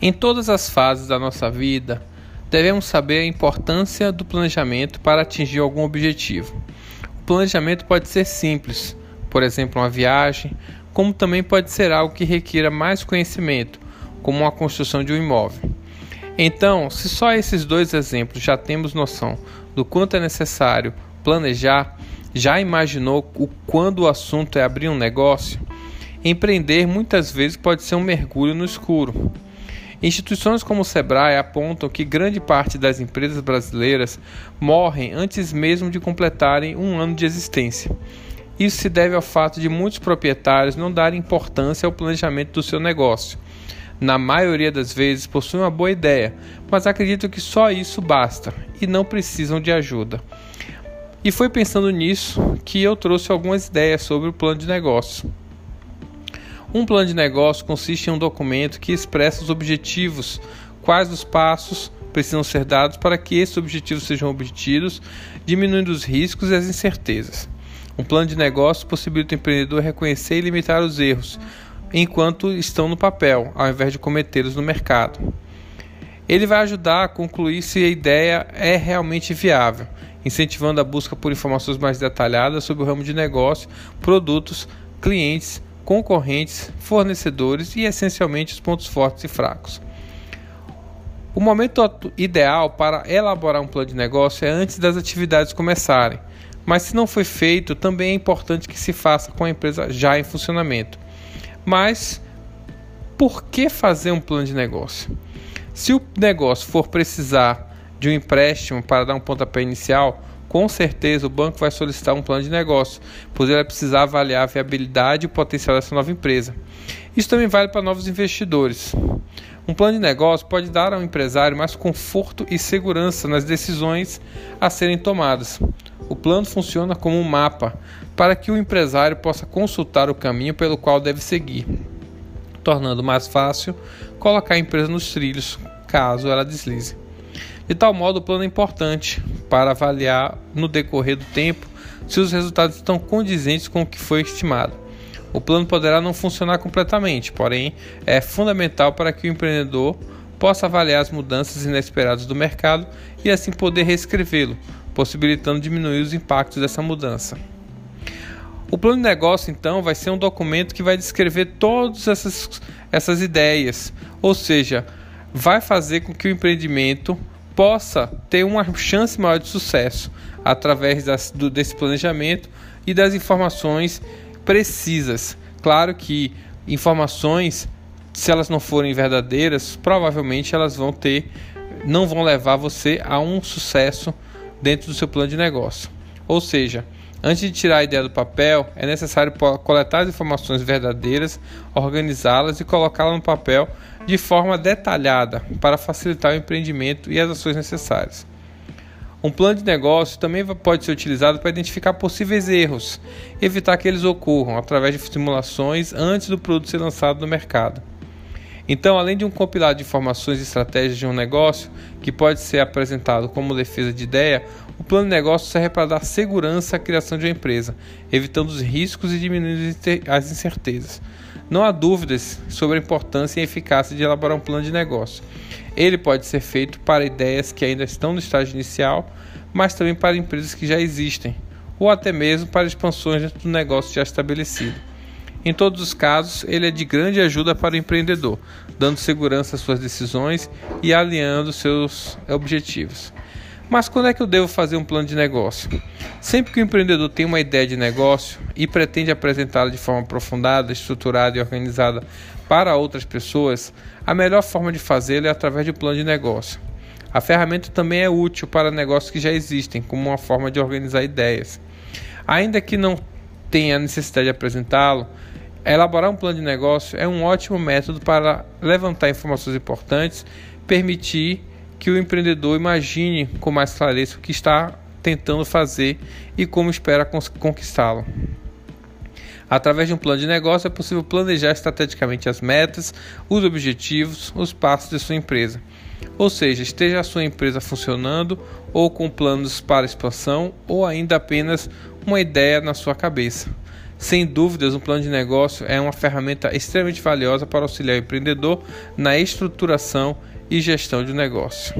Em todas as fases da nossa vida, devemos saber a importância do planejamento para atingir algum objetivo. O planejamento pode ser simples, por exemplo, uma viagem, como também pode ser algo que requira mais conhecimento, como a construção de um imóvel. Então, se só esses dois exemplos já temos noção do quanto é necessário planejar, já imaginou o quando o assunto é abrir um negócio? Empreender muitas vezes pode ser um mergulho no escuro. Instituições como o Sebrae apontam que grande parte das empresas brasileiras morrem antes mesmo de completarem um ano de existência. Isso se deve ao fato de muitos proprietários não darem importância ao planejamento do seu negócio. Na maioria das vezes possuem uma boa ideia, mas acreditam que só isso basta e não precisam de ajuda. E foi pensando nisso que eu trouxe algumas ideias sobre o plano de negócio. Um plano de negócio consiste em um documento que expressa os objetivos, quais os passos precisam ser dados para que esses objetivos sejam obtidos, diminuindo os riscos e as incertezas. Um plano de negócio possibilita o empreendedor reconhecer e limitar os erros enquanto estão no papel, ao invés de cometê-los no mercado. Ele vai ajudar a concluir se a ideia é realmente viável, incentivando a busca por informações mais detalhadas sobre o ramo de negócio, produtos, clientes concorrentes, fornecedores e essencialmente os pontos fortes e fracos. O momento ideal para elaborar um plano de negócio é antes das atividades começarem, mas se não foi feito, também é importante que se faça com a empresa já em funcionamento. Mas por que fazer um plano de negócio? Se o negócio for precisar de um empréstimo para dar um pontapé inicial, com certeza o banco vai solicitar um plano de negócio, pois ele vai precisar avaliar a viabilidade e o potencial dessa nova empresa. Isso também vale para novos investidores. Um plano de negócio pode dar ao empresário mais conforto e segurança nas decisões a serem tomadas. O plano funciona como um mapa para que o empresário possa consultar o caminho pelo qual deve seguir, tornando mais fácil colocar a empresa nos trilhos caso ela deslize. De tal modo, o plano é importante para avaliar no decorrer do tempo se os resultados estão condizentes com o que foi estimado. O plano poderá não funcionar completamente, porém é fundamental para que o empreendedor possa avaliar as mudanças inesperadas do mercado e assim poder reescrevê-lo, possibilitando diminuir os impactos dessa mudança. O plano de negócio, então, vai ser um documento que vai descrever todas essas, essas ideias, ou seja, vai fazer com que o empreendimento possa ter uma chance maior de sucesso através das, do, desse planejamento e das informações precisas. Claro que informações, se elas não forem verdadeiras, provavelmente elas vão ter, não vão levar você a um sucesso dentro do seu plano de negócio. Ou seja, Antes de tirar a ideia do papel, é necessário coletar as informações verdadeiras, organizá-las e colocá-las no papel de forma detalhada para facilitar o empreendimento e as ações necessárias. Um plano de negócio também pode ser utilizado para identificar possíveis erros, evitar que eles ocorram através de simulações antes do produto ser lançado no mercado. Então, além de um compilado de informações e estratégias de um negócio, que pode ser apresentado como defesa de ideia, o plano de negócio serve para dar segurança à criação de uma empresa, evitando os riscos e diminuindo as incertezas. Não há dúvidas sobre a importância e eficácia de elaborar um plano de negócio. Ele pode ser feito para ideias que ainda estão no estágio inicial, mas também para empresas que já existem, ou até mesmo para expansões dentro do negócio já estabelecido. Em todos os casos, ele é de grande ajuda para o empreendedor, dando segurança às suas decisões e alinhando seus objetivos. Mas quando é que eu devo fazer um plano de negócio? Sempre que o empreendedor tem uma ideia de negócio e pretende apresentá-la de forma aprofundada, estruturada e organizada para outras pessoas, a melhor forma de fazê-lo é através de um plano de negócio. A ferramenta também é útil para negócios que já existem, como uma forma de organizar ideias. Ainda que não tenha necessidade de apresentá-lo, elaborar um plano de negócio é um ótimo método para levantar informações importantes, permitir que o empreendedor imagine com mais clareza o que está tentando fazer e como espera conquistá-lo. Através de um plano de negócio é possível planejar estrategicamente as metas, os objetivos, os passos de sua empresa. Ou seja, esteja a sua empresa funcionando ou com planos para expansão ou ainda apenas uma ideia na sua cabeça. Sem dúvidas, um plano de negócio é uma ferramenta extremamente valiosa para auxiliar o empreendedor na estruturação e gestão de negócio.